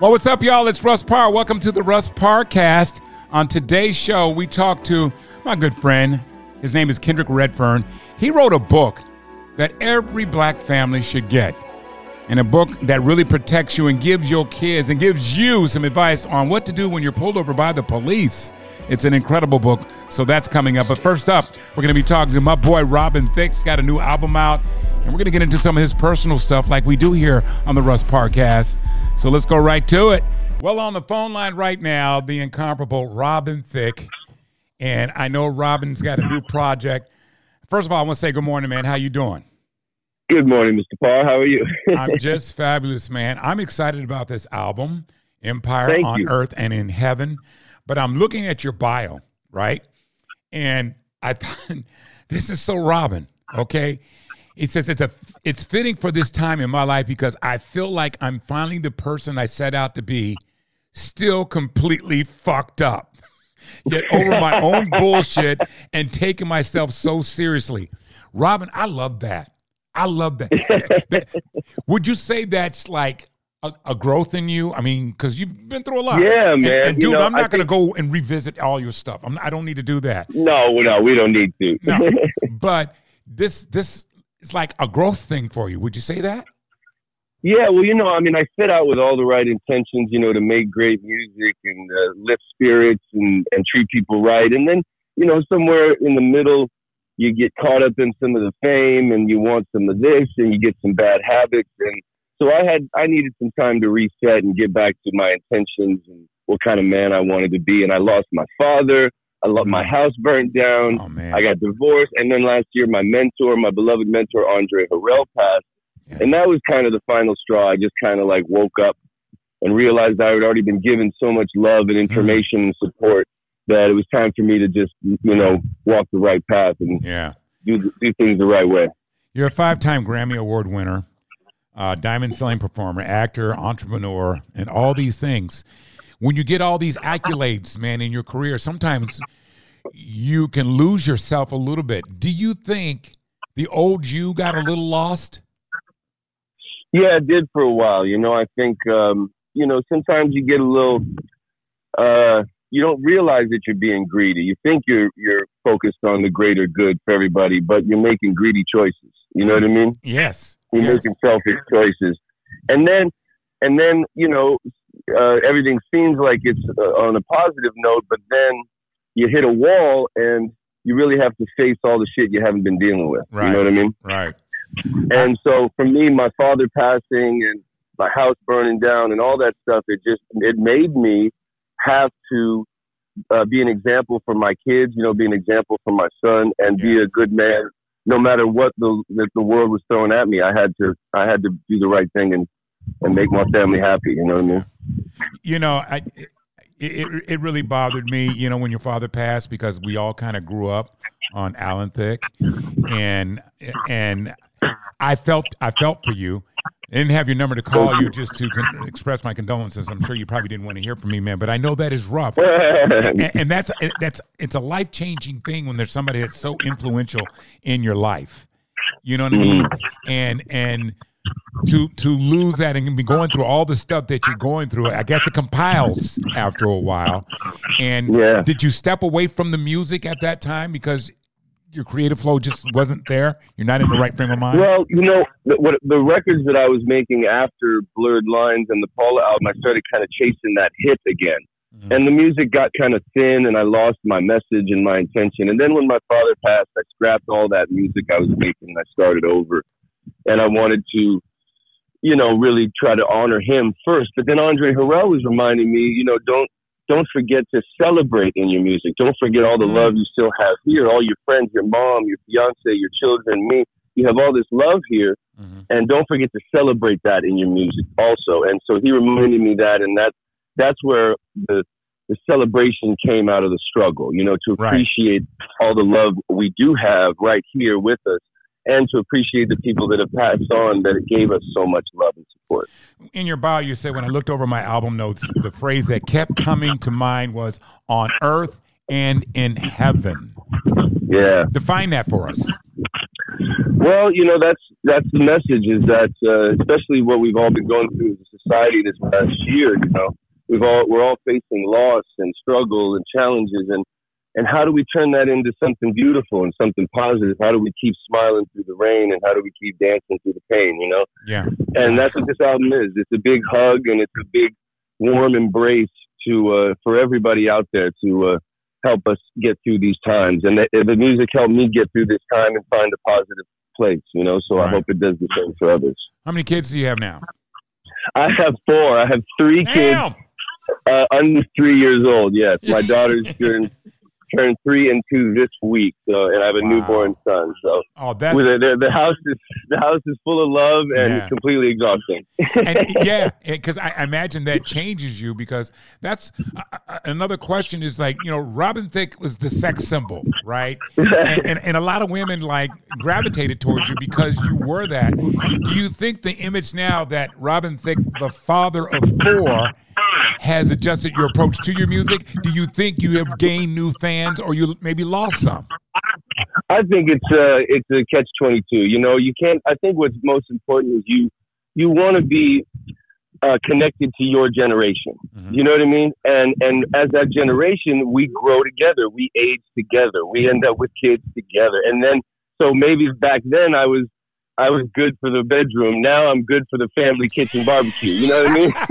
Well, what's up, y'all? It's Russ Parr. Welcome to the Russ Parcast. On today's show, we talk to my good friend. His name is Kendrick Redfearn. He wrote a book that every black family should get, and a book that really protects you and gives your kids and gives you some advice on what to do when you're pulled over by the police. It's an incredible book, so that's coming up. But first up, we're going to be talking to my boy Robin Thicke's Got a new album out, and we're going to get into some of his personal stuff like we do here on the Russ Podcast. So let's go right to it. Well, on the phone line right now, the incomparable Robin Thicke. And I know Robin's got a new project. First of all, I want to say good morning, man. How you doing? Good morning, Mr. Paul. How are you? I'm just fabulous, man. I'm excited about this album, Empire Thank on you. Earth and in Heaven. But I'm looking at your bio, right? And I thought this is so Robin, okay? It says it's a it's fitting for this time in my life because I feel like I'm finally the person I set out to be, still completely fucked up. Yet over my own bullshit and taking myself so seriously. Robin, I love that. I love that. That- Would you say that's like a, a growth in you? I mean, because you've been through a lot. Yeah, man. And, You dude, know, I'm not going to go and revisit all your stuff. I'm, I don't need to do that. no, no, we don't need to. No, but this this is like a growth thing for you. Would you say that? yeah, well, you know, I mean, I set out with all the right intentions, you know, to make great music and uh, lift spirits and, and treat people right. And then, you know, somewhere in the middle, you get caught up in some of the fame and you want some of this and you get some bad habits. And so I had, I needed some time to reset and get back to my intentions and what kind of man I wanted to be. And I lost my father. I lost my mm. house burnt down. Oh I got divorced, and then last year, my mentor, my beloved mentor, Andre Harrell, passed, Yeah. and that was kind of the final straw. I just kind of like woke up and realized I had already been given so much love and mm. information and support that it was time for me to just, you know, walk the right path and yeah. do do things the right way. You're a five-time Grammy Award winner, uh, diamond selling performer, actor, entrepreneur, and all these things. When you get all these accolades, man, in your career, sometimes you can lose yourself a little bit. Do you think the old you got a little lost? Yeah, it did for a while. You know, I think um, you know sometimes you get a little. Uh, you don't realize that you're being greedy. You think you're you're focused on the greater good for everybody, but you're making greedy choices. You know what I mean? Yes. You're yes. making selfish choices, and then and then you know uh, everything seems like it's uh, on a positive note, but then you hit a wall and you really have to face all the shit you haven't been dealing with. Right. You know what I mean? Right. And so for me, my father passing and my house burning down and all that stuff, it just it made me have to uh, be an example for my kids. You know, be an example for my son and be a good man. No matter what the the world was throwing at me, I had to I had to do the right thing and and make my family happy. You know what I mean? You know, I it, it, really bothered me, you know, when your father passed because we all kind of grew up on Alan Thicke, and and I felt I felt for you. I didn't have your number to call oh, you just to con- express my condolences. I'm sure you probably didn't want to hear from me, man, but I know that is rough. and, and that's eh, that's it's a life changing thing when there's somebody that's so influential in your life. You know what I mean? Mm-hmm. And and to to lose that and be going through all the stuff that you're going through, I guess it compiles after a while. And Yeah. did you step away from the music at that time because your creative flow just wasn't there? You're not in the right frame of mind. Well, you know, the, what, the records that I was making after Blurred Lines and the Paula album, I started kind of chasing that hit again. Mhm. And the music got kind of thin, and I lost my message and my intention. And then when my father passed, I scrapped all that music I was making. and I started over, and I wanted to, you know, really try to honor him first. But then Andre Harrell was reminding me, you know, don't don't forget to celebrate in your music. Don't forget all the Mm. love you still have here, all your friends, your mom, your fiance, your children, me. You have all this love here, Mhm. and don't forget to celebrate that in your music also. And so he reminded me that, and that that's where the the celebration came out of the struggle. You know, to Right. appreciate all the love we do have right here with us, and to appreciate the people that have passed on that it gave us so much love and support. in your bio, you said when I looked over my album notes, the phrase that kept coming to mind was "on earth and in heaven." Yeah. Define that for us. Well, you know, that's that's the message is that uh, especially what we've all been going through as a society this past year. You know, we've all we're all facing loss and struggle and challenges and and how do we turn that into something beautiful and something positive? How do we keep smiling through the rain and how do we keep dancing through the pain? You know. Yeah. And that's what this album is. It's a big hug and it's a big warm embrace to uh, for everybody out there to uh, help us get through these times. And the, the music helped me get through this time and find a positive place. You know. So Right. I hope it does the same for others. How many kids do you have now? I have four. I have three kids Damn. uh, under three years old. Yes, my daughter's turned turned three and two this week. So, and I have a Wow. newborn son. So, Oh, that's the, the, the house is the house is full of love and Yeah. completely exhausting. and, yeah, because I imagine that changes you because that's uh, uh, another question is like you know Robin Thicke was the sex symbol, right? And, and and a lot of women like gravitated towards you because you were that. Do you think the image now that Robin Thicke, the father of four, has adjusted your approach to your music? Do you think you have gained new fans or you maybe lost some? I think it's uh it's a catch twenty two. You know, you can't. I think what's most important is you you want to be uh, connected to your generation. Mhm. You know what I mean? And and as that generation, we grow together. We age together. We end up with kids together. And then so maybe back then I was I was good for the bedroom. Now I'm good for the family kitchen barbecue. You know what I mean?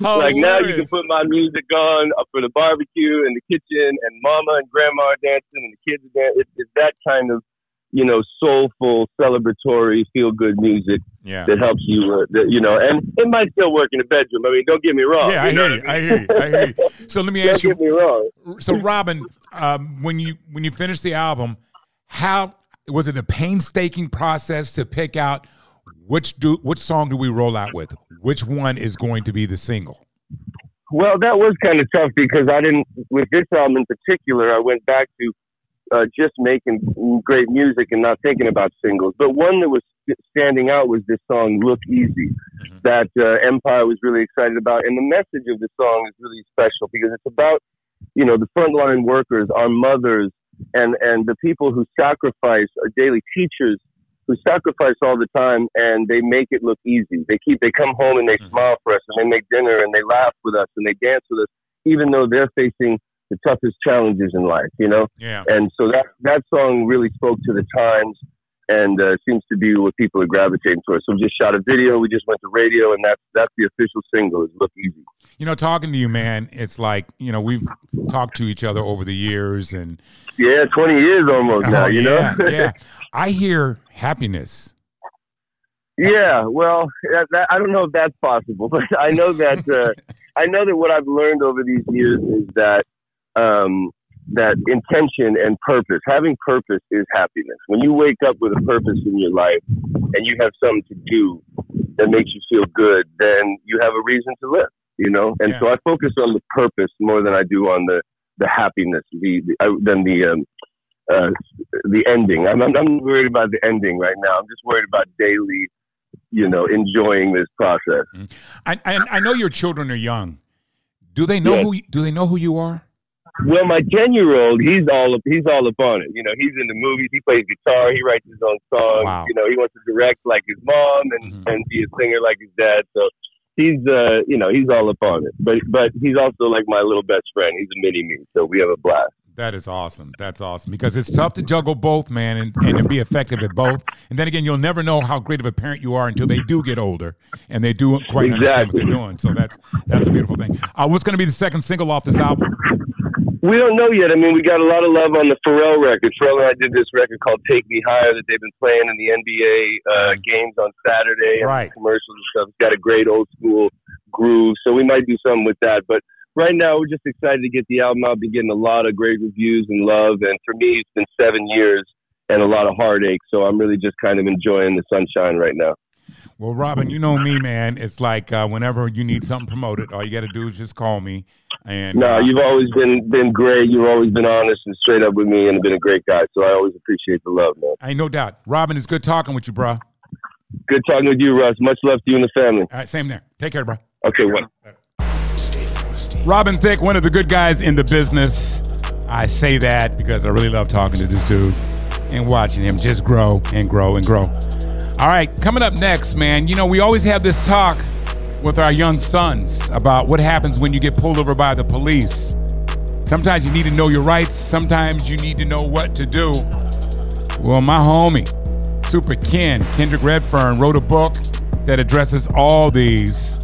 like now you can put my music on for the barbecue and the kitchen, and mama and grandma are dancing, and the kids are dancing. It's, it's that kind of, you know, soulful, celebratory, feel good music yeah. that helps you, uh, that, you know, and it might still work in the bedroom. I mean, don't get me wrong. Yeah, I know hear you. what I hear you. I hear you. So let me ask Don't you. get me wrong. So Robin, um, when you when you finish the album, how was it a painstaking process to pick out which do which song do we roll out with? Which one is going to be the single? Well, that was kind of tough because I didn't, with this album in particular, I went back to uh, just making great music and not thinking about singles. But one that was standing out was this song, Look Easy, Mhm. that uh, Empire was really excited about. And the message of the song is really special because it's about, you know, the frontline workers, our mothers, and, and the people who sacrifice, are daily teachers who sacrifice all the time and they make it look easy. They keep they come home and they Mhm. smile for us and they make dinner and they laugh with us and they dance with us, even though they're facing the toughest challenges in life, you know? Yeah. And so that that song really spoke to the times and uh, seems to be what people are gravitating towards. So we just shot a video, we just went to radio and that's that's the official single is Look Easy. You know, talking to you, man, it's like you know we've talked to each other over the years, and Yeah, twenty years almost now, Oh, you yeah, know? yeah. I hear happiness. Yeah, well, that, that, I don't know if that's possible, but I know that uh, I know that what I've learned over these years is that um, that intention and purpose, having purpose, is happiness. When you wake up with a purpose in your life and you have something to do that makes you feel good, then you have a reason to live. You know, and Yeah. so I focus on the purpose more than I do on the the happiness, the, the uh, than the um, uh, the ending. I'm, I'm I'm worried about the ending right now. I'm just worried about daily you know, enjoying this process. I, I I know your children are young. Do they know Yes. who? Do they know who you are? Well, my ten year old, he's all up, he's all up on it. You know, he's in the movies. He plays guitar. He writes his own songs. Wow. You know, he wants to direct like his mom and Mhm. and be a singer like his dad. So he's uh, you know, he's all up on it. But but he's also like my little best friend. He's a mini me. So we have a blast. That is awesome. That's awesome because it's tough to juggle both, man, and, and to be effective at both. And then again, you'll never know how great of a parent you are until they do get older and they do quite understand what they're doing. So that's that's a beautiful thing. Uh, what's going to be the second single off this album? We don't know yet. I mean, we got a lot of love on the Pharrell record. Pharrell and I did this record called "Take Me Higher" that they've been playing in the NBA uh, games on Saturday and Right. commercials and stuff. It's got a great old school groove, so we might do something with that. But right now, we're just excited to get the album out. Been getting a lot of great reviews and love, and for me, it's been seven years and a lot of heartache. So I'm really just kind of enjoying the sunshine right now. Well, Robin, you know me, man. It's like uh, whenever you need something promoted, all you got to do is just call me. And No, uh, you've always been been great. You've always been honest and straight up with me, and been a great guy. So I always appreciate the love, man. I ain't no doubt. Robin, it's good talking with you, bro. Good talking with you, Russ. Much love to you and the family. All right, same there. Take care, bro. Okay, well. Robin Thicke, one of the good guys in the business. I say that because I really love talking to this dude. and watching him just grow and grow and grow. All right, coming up next, man, you know, we always have this talk with our young sons about what happens when you get pulled over by the police. Sometimes you need to know your rights, sometimes you need to know what to do. Well, my homie, Supa Ken, Kendrick Redfearn, wrote a book that addresses all these,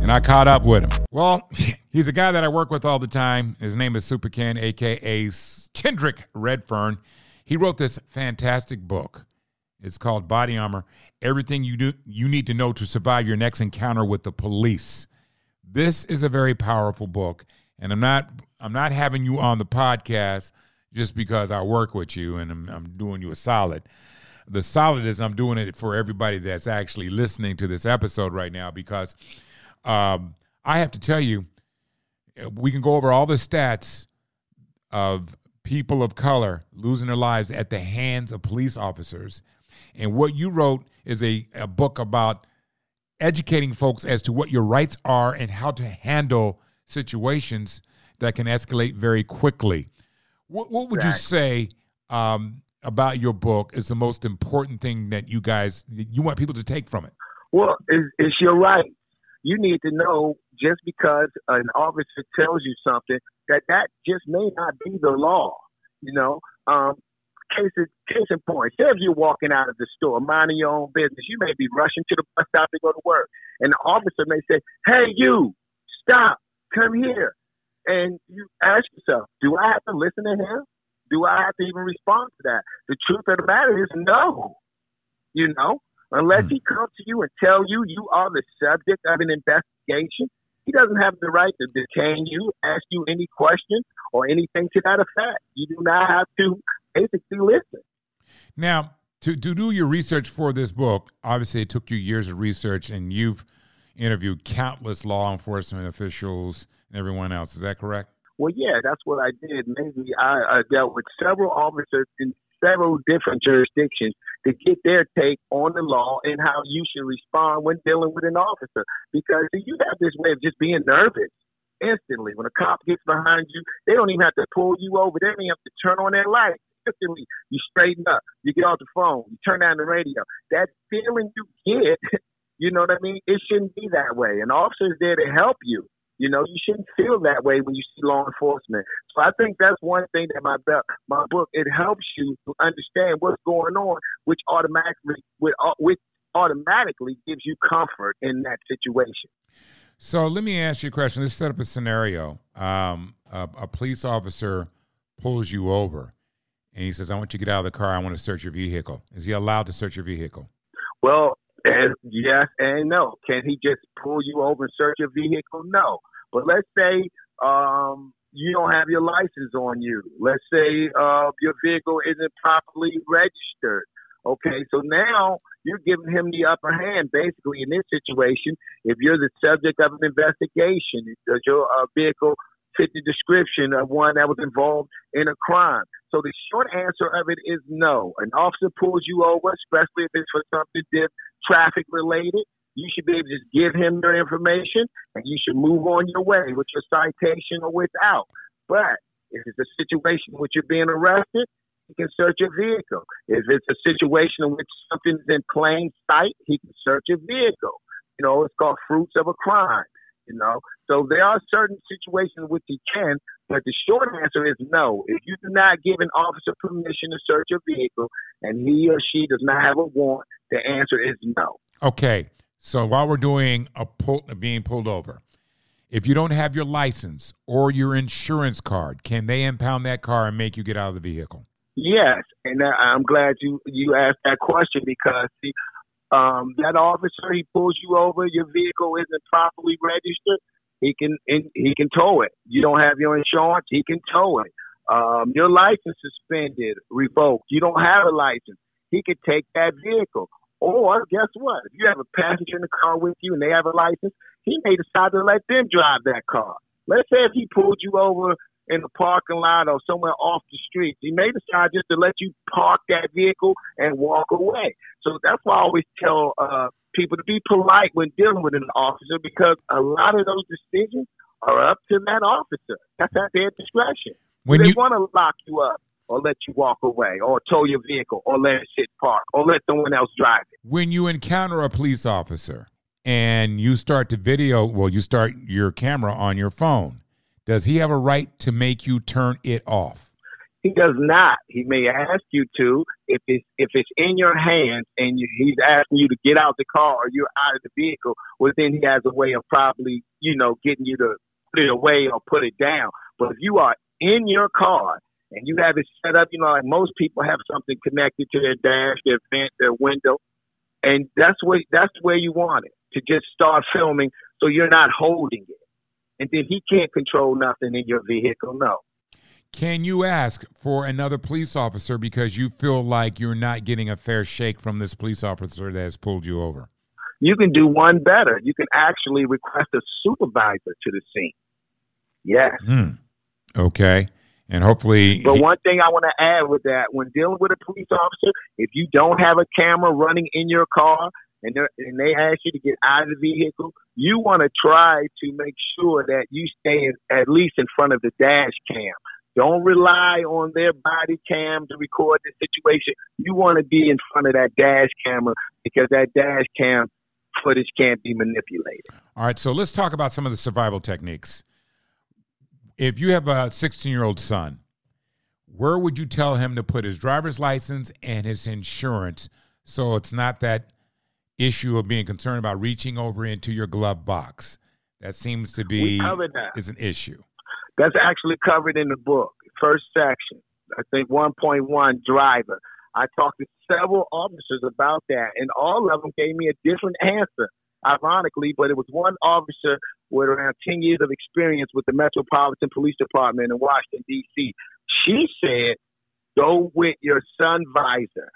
and I caught up with him. Well, he's a guy that I work with all the time. His name is Supa Ken, aka Kendrick Redfearn. He wrote this fantastic book. It's called Body Armor Everything You Do You Need to Know to Survive Your Next Encounter with the Police. This is a very powerful book, and I'm not I'm not having you on the podcast just because I work with you and I'm, I'm doing you a solid. The solid is I'm doing it for everybody that's actually listening to this episode right now because um, I have to tell you, we can go over all the stats of people of color losing their lives at the hands of police officers. And what you wrote is a, a book about educating folks as to what your rights are and how to handle situations that can escalate very quickly. What, what would you say um, about your book is the most important thing that you guys you want people to take from it? Well, it's, it's your right. You need to know just because an officer tells you something that that just may not be the law. You know, um, case in, case in point, say if you're walking out of the store, minding your own business, you may be rushing to the bus stop to go to work, and the officer may say, "Hey, you, stop, come here," and you ask yourself, "Do I have to listen to him? Do I have to even respond to that?" The truth of the matter is, no. You know, unless hmm. he comes to you and tell you you are the subject of an investigation, he doesn't have the right to detain you, ask you any questions or anything to that effect. You do not have to basically listen. Now, to, to do your research for this book, obviously it took you years of research and you've interviewed countless law enforcement officials and everyone else. Is that correct? Well, yeah, that's what I did. Maybe I, I dealt with several officers in several different jurisdictions to get their take on the law and how you should respond when dealing with an officer. Because you have this way of just being nervous instantly. When a cop gets behind you, they don't even have to pull you over. They don't even have to turn on their lights. Instantly, you straighten up. You get off the phone. You turn down the radio. That feeling you get, you know what I mean? It shouldn't be that way. An officer's there to help you. You know, you shouldn't feel that way when you see law enforcement. So I think that's one thing that my my book it helps you to understand what's going on, which automatically uh, which automatically gives you comfort in that situation. So let me ask you a question. Let's set up a scenario. Um, a, a, police officer pulls you over, and he says, "I want you to get out of the car. I want to search your vehicle." Is he allowed to search your vehicle? Well, and yes and no. Can he just pull you over and search your vehicle? No. But let's say um, you don't have your license on you. Let's say uh, your vehicle isn't properly registered. Okay, so now you're giving him the upper hand basically in this situation. If you're the subject of an investigation, does your uh, vehicle fit the description of one that was involved in a crime? So the short answer of it is no. An officer pulls you over, especially if it's for something that's traffic related you should be able to just give him your information and you should move on your way with your citation or without. But if it's a situation in which you're being arrested, he can search your vehicle. If it's a situation in which something's in plain sight, he can search your vehicle. You know, it's called fruits of a crime. You know, so there are certain situations which he can, but the short answer is no. If you do not give an officer permission to search your vehicle and he or she does not have a warrant, the answer is no. Okay. So while we're doing a pull, being pulled over, if you don't have your license or your insurance card, can they impound that car and make you get out of the vehicle? Yes, and I'm glad you you asked that question because see, um, that officer he pulls you over, your vehicle isn't properly registered, he can he can tow it. You don't have your insurance, he can tow it. Um, your license suspended, revoked. You don't have a license, he could take that vehicle. Or guess what? If you have a passenger in the car with you and they have a license, he may decide to let them drive that car. Let's say if he pulled you over in the parking lot or somewhere off the street, he may decide just to let you park that vehicle and walk away. So that's why I always tell uh, people to be polite when dealing with an officer because a lot of those decisions are up to that officer. That's at their discretion. When they you... want to lock you up or let you walk away or tow your vehicle or let it sit park or let someone else drive it. When you encounter a police officer and you start to video, well, you start your camera on your phone, does he have a right to make you turn it off? He does not. He may ask you to if it's if it's in your hands and you, he's asking you to get out the car or you're out of the vehicle. Well, then he has a way of probably you know getting you to put it away or put it down. But if you are in your car and you have it set up, you know, like most people have something connected to their dash, their vent, their window, and that's where that's where you want it to just start filming, so you're not holding it, and then he can't control nothing in your vehicle. No. Can you ask for another police officer because you feel like you're not getting a fair shake from this police officer that has pulled you over? You can do one better. You can actually request a supervisor to the scene. Yes. Hmm. Okay. And hopefully. But one thing I want to add with that when dealing with a police officer, if you don't have a camera running in your car and, and they ask you to get out of the vehicle, you want to try to make sure that you stay at least in front of the dash cam don't rely on their body cam to record the situation. You want to be in front of that dash camera because that dash cam footage can't be manipulated. All right, so let's talk about some of the survival techniques. If you have a 16 year old son, where would you tell him to put his driver's license and his insurance so it's not that issue of being concerned about reaching over into your glove box? That seems to be is an issue. That's actually covered in the book, first section. I think 1.1 driver. I talked to several officers about that, and all of them gave me a different answer, ironically, but it was one officer with around 10 years of experience with the Metropolitan Police Department in Washington, D.C. She said, go with your sun visor.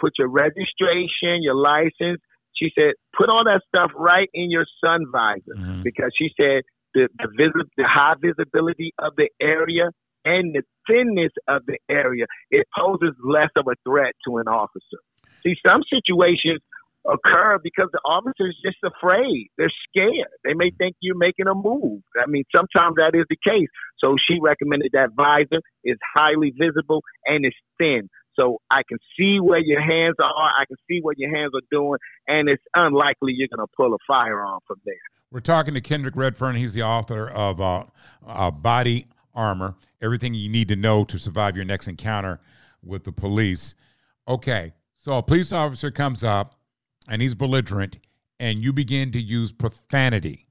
Put your registration, your license. She said, put all that stuff right in your sun visor mm-hmm. because she said the the, the high visibility of the area and the thinness of the area, it poses less of a threat to an officer. See, some situations occur because the officer is just afraid. They're scared. They may think you're making a move. I mean, sometimes that is the case. So she recommended that visor is highly visible and it's thin. So I can see where your hands are. I can see what your hands are doing, and it's unlikely you're going to pull a firearm from there. We're talking to Kendrick Redfearn. He's the author of uh, uh, Body Armor Everything You Need to Know to Survive Your Next Encounter with the Police. Okay, so a police officer comes up and he's belligerent, and you begin to use profanity.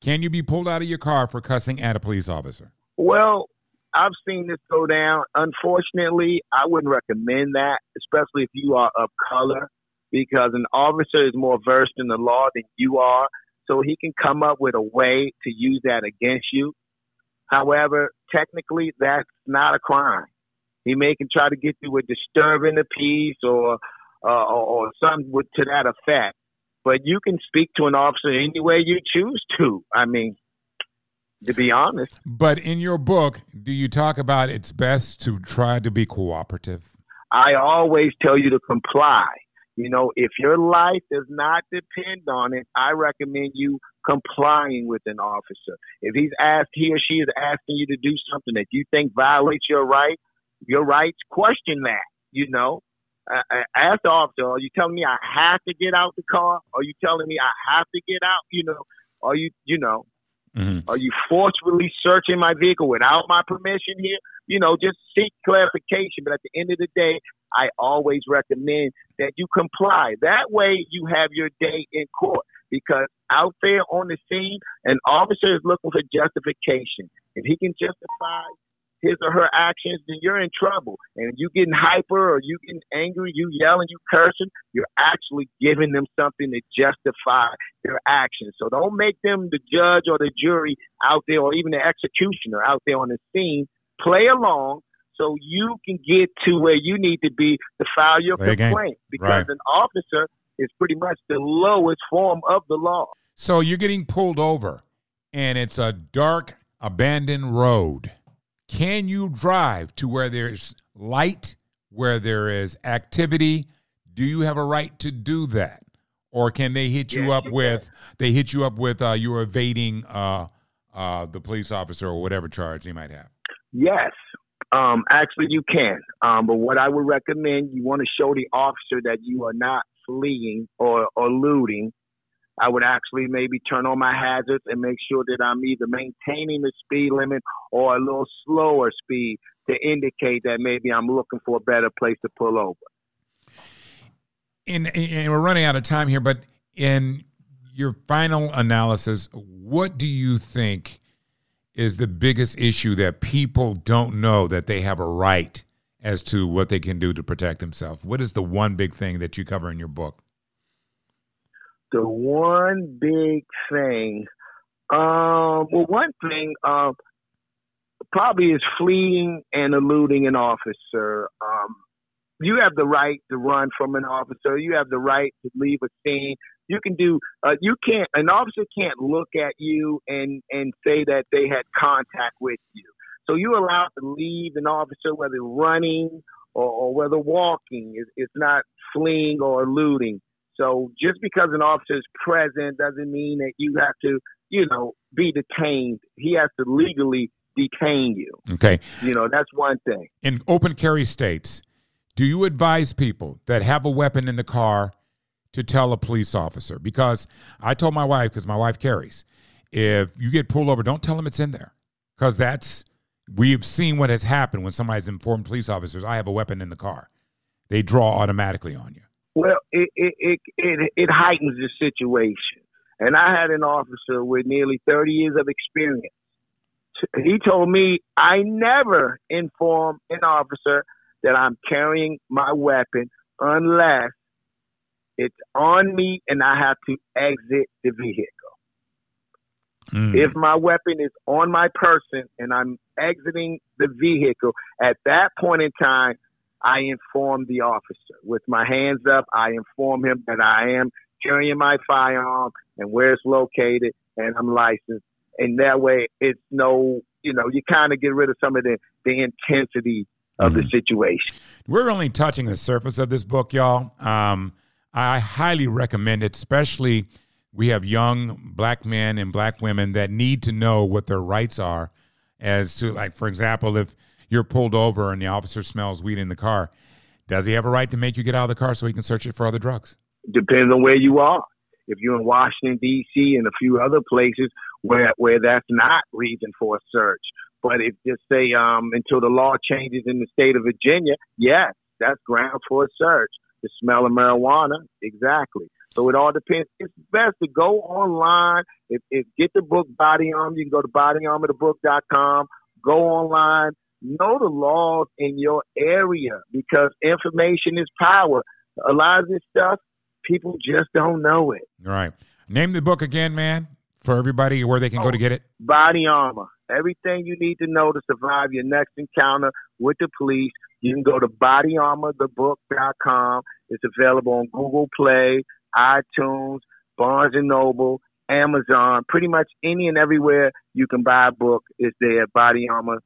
Can you be pulled out of your car for cussing at a police officer? Well, I've seen this go down. Unfortunately, I wouldn't recommend that, especially if you are of color, because an officer is more versed in the law than you are so he can come up with a way to use that against you. However, technically, that's not a crime. He may can try to get you with disturbing the peace or uh, or, or something to that effect. But you can speak to an officer any way you choose to. I mean, to be honest. But in your book, do you talk about it's best to try to be cooperative? I always tell you to comply. You know, if your life does not depend on it, I recommend you complying with an officer. If he's asked, he or she is asking you to do something that you think violates your right, your rights, question that. You know, uh, ask the officer, are you telling me I have to get out the car? Are you telling me I have to get out? You know, are you, you know, Mm-hmm. Are you forcefully searching my vehicle without my permission here? You know, just seek clarification. But at the end of the day, I always recommend that you comply. That way you have your day in court because out there on the scene, an officer is looking for justification. If he can justify his or her actions, then you're in trouble. And you getting hyper or you getting angry, you yelling, you cursing, you're actually giving them something to justify their actions. So don't make them the judge or the jury out there or even the executioner out there on the scene. Play along so you can get to where you need to be to file your Play complaint because right. an officer is pretty much the lowest form of the law. So you're getting pulled over and it's a dark abandoned road can you drive to where there's light, where there is activity? Do you have a right to do that? Or can they hit you up with they hit you up with uh, you're evading uh, uh, the police officer or whatever charge they might have? Yes, Um, actually, you can. Um, but what I would recommend, you want to show the officer that you are not fleeing or, or looting. I would actually maybe turn on my hazards and make sure that I'm either maintaining the speed limit or a little slower speed to indicate that maybe I'm looking for a better place to pull over. And, and we're running out of time here, but in your final analysis, what do you think is the biggest issue that people don't know that they have a right as to what they can do to protect themselves? What is the one big thing that you cover in your book? The one big thing, um, well, one thing, uh, probably is fleeing and eluding an officer. Um, you have the right to run from an officer. You have the right to leave a scene. You can do. Uh, you can't. An officer can't look at you and and say that they had contact with you. So you're allowed to leave an officer whether running or, or whether walking. It's, it's not fleeing or eluding. So just because an officer is present doesn't mean that you have to, you know, be detained. He has to legally detain you. Okay. You know, that's one thing. In open carry states, do you advise people that have a weapon in the car to tell a police officer? Because I told my wife, because my wife carries, if you get pulled over, don't tell them it's in there. Because that's, we've seen what has happened when somebody's informed police officers, I have a weapon in the car. They draw automatically on you. Well, it, it, it, it, it heightens the situation. And I had an officer with nearly 30 years of experience. He told me I never inform an officer that I'm carrying my weapon unless it's on me and I have to exit the vehicle. Mm. If my weapon is on my person and I'm exiting the vehicle, at that point in time, I inform the officer. With my hands up, I inform him that I am carrying my firearm and where it's located and I'm licensed. And that way, it's no, you know, you kind of get rid of some of the, the intensity of mm-hmm. the situation. We're only touching the surface of this book, y'all. Um, I highly recommend it, especially we have young black men and black women that need to know what their rights are. As to, like, for example, if you're pulled over and the officer smells weed in the car, does he have a right to make you get out of the car so he can search it for other drugs? Depends on where you are. If you're in Washington D.C. and a few other places where where that's not reason for a search, but if just say um, until the law changes in the state of Virginia, yes, that's grounds for a search. The smell of marijuana, exactly. So it all depends. It's best to go online. If, if get the book Body Armor, you can go to bodyarmorthebook.com. Go online. Know the laws in your area because information is power. A lot of this stuff, people just don't know it. Right. Name the book again, man, for everybody where they can oh, go to get it. Oh, Body Armor everything you need to know to survive your next encounter with the police. You can go to bodyarmorthebook.com. It's available on Google Play, iTunes, Barnes and Noble, Amazon, pretty much any and everywhere you can buy a book is there. Body Armor,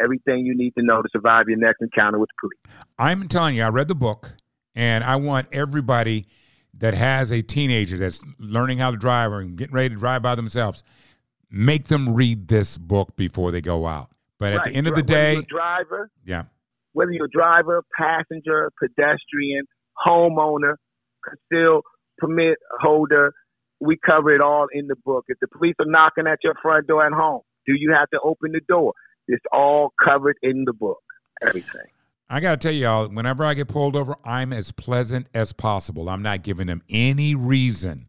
everything you need to know to survive your next encounter with the police. I'm telling you, I read the book, and I want everybody that has a teenager that's learning how to drive or getting ready to drive by themselves make them read this book before they go out. But at the end of the day, driver, yeah, whether you're a driver, passenger, pedestrian, homeowner, concealed permit holder, we cover it all in the book. If the police are knocking at your front door at home, do you have to open the door? It's all covered in the book. Everything. I got to tell y'all, whenever I get pulled over, I'm as pleasant as possible. I'm not giving them any reason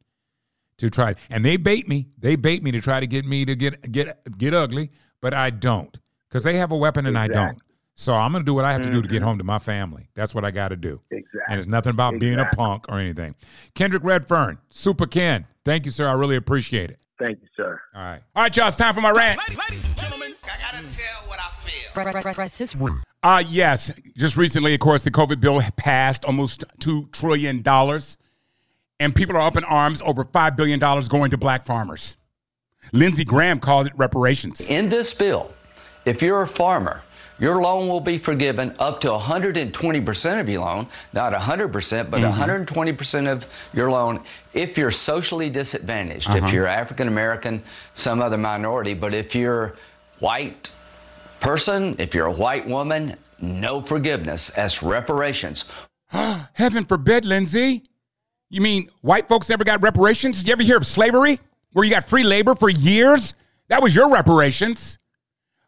to try and they bait me they bait me to try to get me to get get get ugly but i don't because they have a weapon and exactly. i don't so i'm going to do what i have mm-hmm. to do to get mm-hmm. home to my family that's what i got to do exactly. and it's nothing about exactly. being a punk or anything kendrick redfearn supa ken thank you sir i really appreciate it thank you sir all right all right y'all it's time for my rant ladies and gentlemen i gotta tell what i feel uh, yes. Just recently, of course, the COVID bill passed almost $2 trillion and people are up in arms over $5 billion going to black farmers. Lindsey Graham called it reparations. In this bill, if you're a farmer, your loan will be forgiven up to 120% of your loan, not 100%, but mm-hmm. 120% of your loan if you're socially disadvantaged, uh-huh. if you're African American, some other minority, but if you're white, person, if you're a white woman, no forgiveness as reparations. Heaven forbid, Lindsey. You mean white folks never got reparations? You ever hear of slavery? Where you got free labor for years? That was your reparations.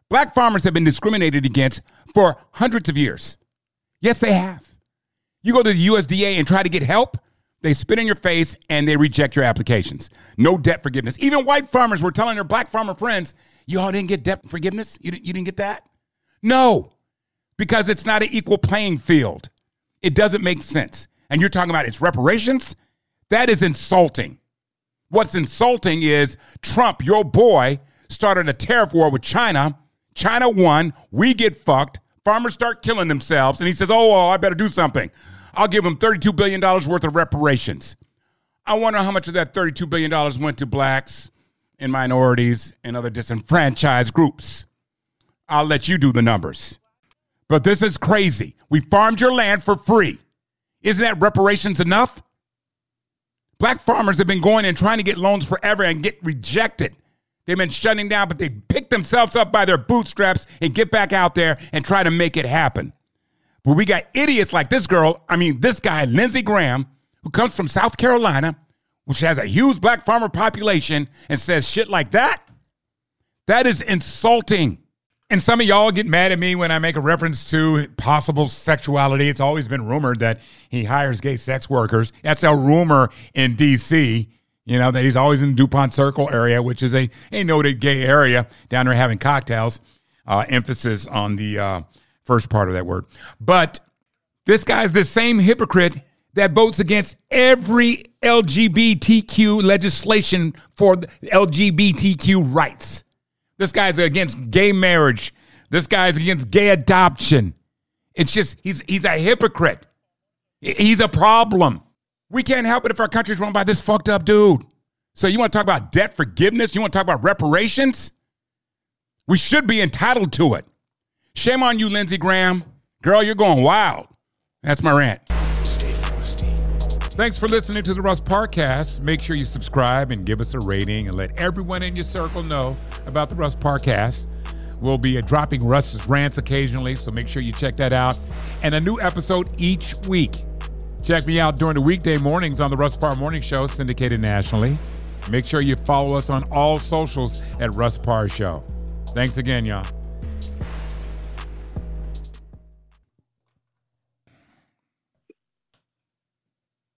Black farmers have been discriminated against for hundreds of years. Yes, they have. You go to the USDA and try to get help, they spit in your face and they reject your applications. No debt forgiveness. Even white farmers were telling their black farmer friends, you all didn't get debt forgiveness? You didn't, you didn't get that? No, because it's not an equal playing field. It doesn't make sense. And you're talking about its reparations? That is insulting. What's insulting is Trump, your boy, started a tariff war with China. China won. We get fucked. Farmers start killing themselves. And he says, oh, well, I better do something. I'll give them $32 billion worth of reparations. I wonder how much of that $32 billion went to blacks and minorities and other disenfranchised groups. I'll let you do the numbers. But this is crazy. We farmed your land for free. Isn't that reparations enough? Black farmers have been going and trying to get loans forever and get rejected. They've been shutting down, but they pick themselves up by their bootstraps and get back out there and try to make it happen. But we got idiots like this girl, I mean, this guy, Lindsey Graham, who comes from South Carolina, which has a huge black farmer population, and says shit like that. That is insulting. And some of y'all get mad at me when I make a reference to possible sexuality. It's always been rumored that he hires gay sex workers. That's a rumor in D.C., you know, that he's always in DuPont Circle area, which is a, a noted gay area down there having cocktails. Uh, emphasis on the uh, first part of that word. But this guy's the same hypocrite that votes against every LGBTQ legislation for LGBTQ rights. This guy's against gay marriage. This guy's against gay adoption. It's just he's he's a hypocrite. He's a problem. We can't help it if our country's run by this fucked up dude. So you want to talk about debt forgiveness? You want to talk about reparations? We should be entitled to it. Shame on you, Lindsey Graham. Girl, you're going wild. That's my rant. Thanks for listening to the Russ Parcast. Make sure you subscribe and give us a rating and let everyone in your circle know about the Russ Parcast. We'll be uh, dropping Russ's rants occasionally, so make sure you check that out. And a new episode each week. Check me out during the weekday mornings on the Russ Parr Morning Show, syndicated nationally. Make sure you follow us on all socials at Russ Parr Show. Thanks again, y'all.